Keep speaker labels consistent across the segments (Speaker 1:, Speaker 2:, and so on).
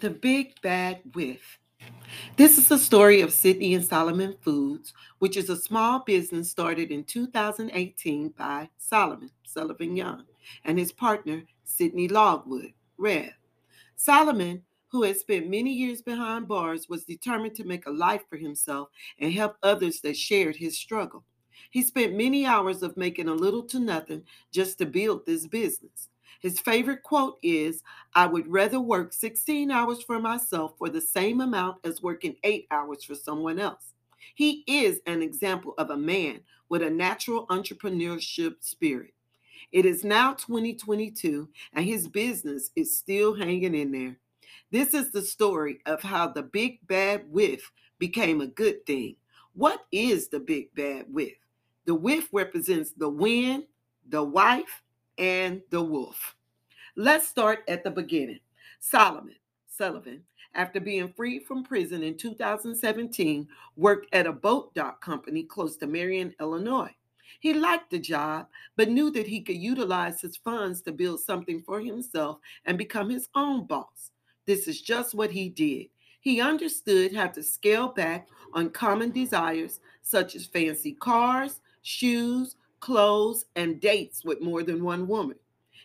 Speaker 1: The Big Bad Wilf. This is the story of Sydney and Solomon Foods, which is a small business started in 2018 by Solomon Sullivan Young and his partner, Sydney Logwood, Rev. Solomon, who had spent many years behind bars, was determined to make a life for himself and help others that shared his struggle. He spent many hours of making a little to nothing just to build this business. His favorite quote is I would rather work 16 hours for myself for the same amount as working eight hours for someone else. He is an example of a man with a natural entrepreneurship spirit. It is now 2022 and his business is still hanging in there. This is the story of how the big bad wilf became a good thing. What is the big bad wilf? The wilf represents the wind, the wife, and the wolf. Let's start at the beginning. Solomon Sullivan, after being freed from prison in 2017, worked at a boat dock company close to Marion, Illinois. He liked the job, but knew that he could utilize his funds to build something for himself and become his own boss. This is just what he did. He understood how to scale back on common desires such as fancy cars, shoes, clothes, and dates with more than one woman.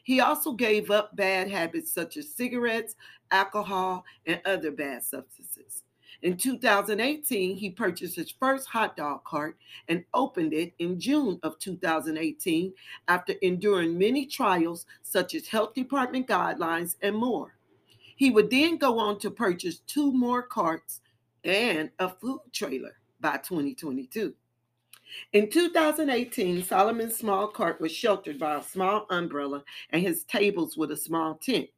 Speaker 1: He also gave up bad habits such as cigarettes, alcohol, and other bad substances. In 2018, he purchased his first hot dog cart and opened it in June of 2018 after enduring many trials such as health department guidelines and more. He would then go on to purchase two more carts and a food trailer by 2022. In 2018, Solomon's small cart was sheltered by a small umbrella and his tables with a small tent.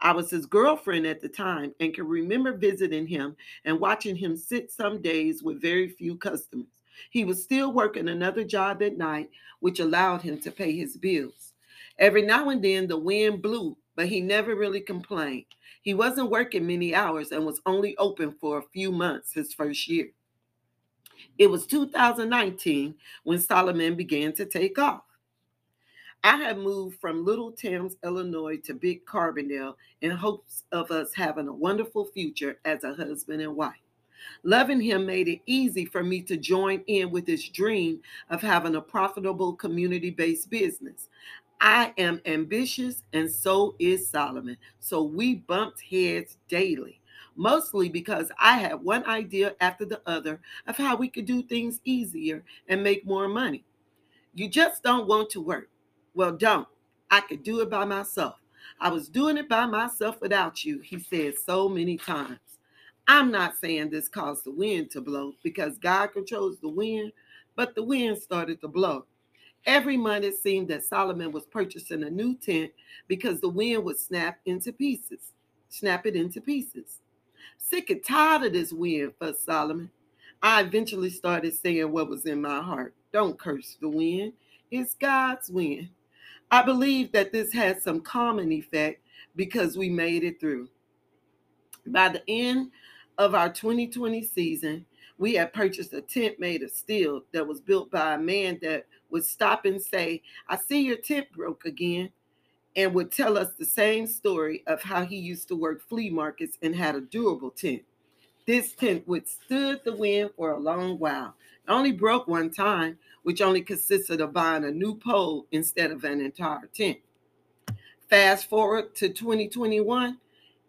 Speaker 1: I was his girlfriend at the time and can remember visiting him and watching him sit some days with very few customers. He was still working another job at night, which allowed him to pay his bills. Every now and then the wind blew, but he never really complained. He wasn't working many hours and was only open for a few months his first year. It was 2019 when Solomon began to take off. I had moved from Little Thames, Illinois to Big Carbondale in hopes of us having a wonderful future as a husband and wife. Loving him made it easy for me to join in with his dream of having a profitable community based business. I am ambitious, and so is Solomon. So we bumped heads daily mostly because I had one idea after the other of how we could do things easier and make more money. You just don't want to work. Well, don't. I could do it by myself. I was doing it by myself without you, he said so many times. I'm not saying this caused the wind to blow because God controls the wind, but the wind started to blow. Every month it seemed that Solomon was purchasing a new tent because the wind would snap into pieces, snap it into pieces. Sick and tired of this wind, fussed Solomon. I eventually started saying what was in my heart. Don't curse the wind. It's God's wind. I believe that this had some common effect because we made it through. By the end of our 2020 season, we had purchased a tent made of steel that was built by a man that would stop and say, I see your tent broke again and would tell us the same story of how he used to work flea markets and had a durable tent. This tent withstood the wind for a long while. It only broke one time, which only consisted of buying a new pole instead of an entire tent. Fast forward to 2021,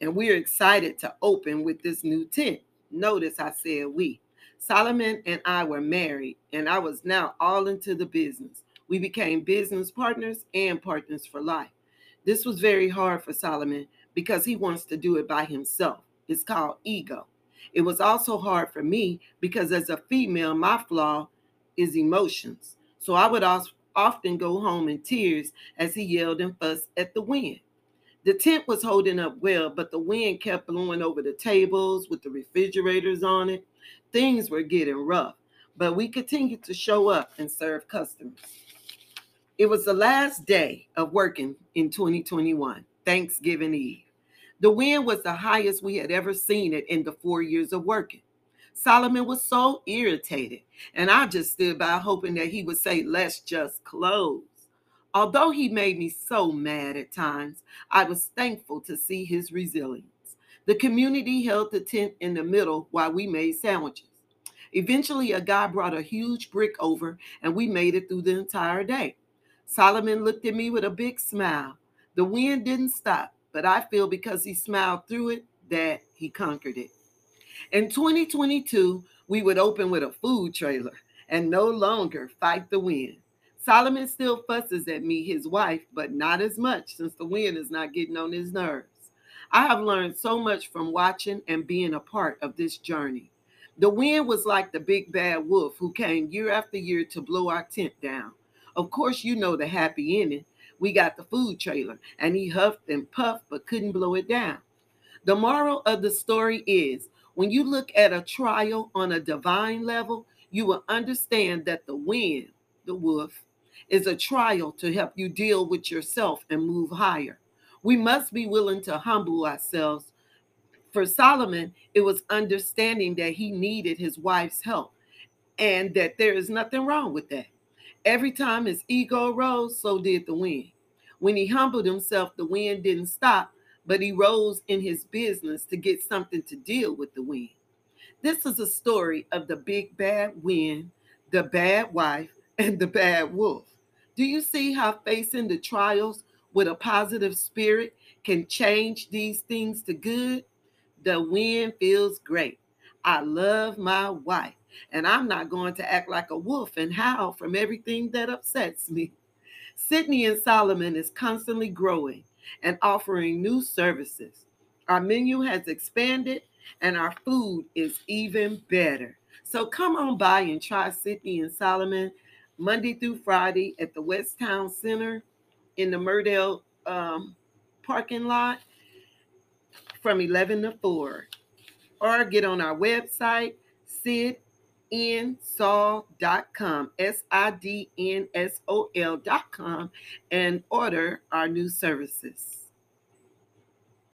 Speaker 1: and we're excited to open with this new tent. Notice I said we. Solomon and I were married, and I was now all into the business. We became business partners and partners for life. This was very hard for Solomon because he wants to do it by himself. It's called ego. It was also hard for me because as a female, my flaw is emotions. So I would often go home in tears as he yelled and fussed at the wind. The tent was holding up well, but the wind kept blowing over the tables with the refrigerators on it. Things were getting rough, but we continued to show up and serve customers. It was the last day of working in 2021, Thanksgiving Eve. The wind was the highest we had ever seen it in the four years of working. Solomon was so irritated, and I just stood by hoping that he would say, Let's just close. Although he made me so mad at times, I was thankful to see his resilience. The community held the tent in the middle while we made sandwiches. Eventually, a guy brought a huge brick over, and we made it through the entire day. Solomon looked at me with a big smile. The wind didn't stop, but I feel because he smiled through it that he conquered it. In 2022, we would open with a food trailer and no longer fight the wind. Solomon still fusses at me, his wife, but not as much since the wind is not getting on his nerves. I have learned so much from watching and being a part of this journey. The wind was like the big bad wolf who came year after year to blow our tent down. Of course, you know the happy ending. We got the food trailer, and he huffed and puffed but couldn't blow it down. The moral of the story is when you look at a trial on a divine level, you will understand that the wind, the wolf, is a trial to help you deal with yourself and move higher. We must be willing to humble ourselves. For Solomon, it was understanding that he needed his wife's help and that there is nothing wrong with that. Every time his ego rose, so did the wind. When he humbled himself, the wind didn't stop, but he rose in his business to get something to deal with the wind. This is a story of the big bad wind, the bad wife, and the bad wolf. Do you see how facing the trials with a positive spirit can change these things to good? The wind feels great. I love my wife, and I'm not going to act like a wolf and howl from everything that upsets me. Sydney and Solomon is constantly growing and offering new services. Our menu has expanded and our food is even better. So come on by and try Sydney and Solomon Monday through Friday at the West Town Center in the Murdale um, parking lot from 11 to 4. Or get on our website, sidnsol.com, S I D N S O L.com, and order our new services.